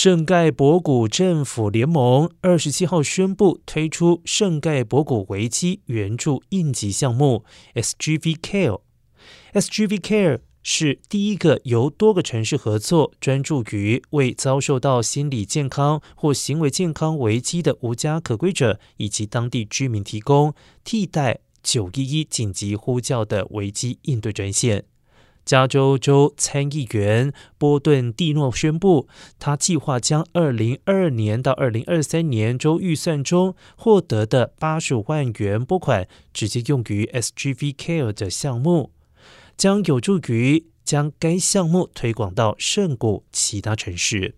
圣盖博谷政府联盟二十七号宣布推出圣盖博谷危机援助应急项目 SGV Care。SGV Care 是第一个由多个城市合作，专注于为遭受到心理健康或行为健康危机的无家可归者以及当地居民提供替代九一一紧急呼叫的危机应对专线。加州州参议员波顿蒂诺宣布，他计划将二零二二年到二零二三年州预算中获得的八十五万元拨款，直接用于 SGV Care 的项目，将有助于将该项目推广到圣谷其他城市。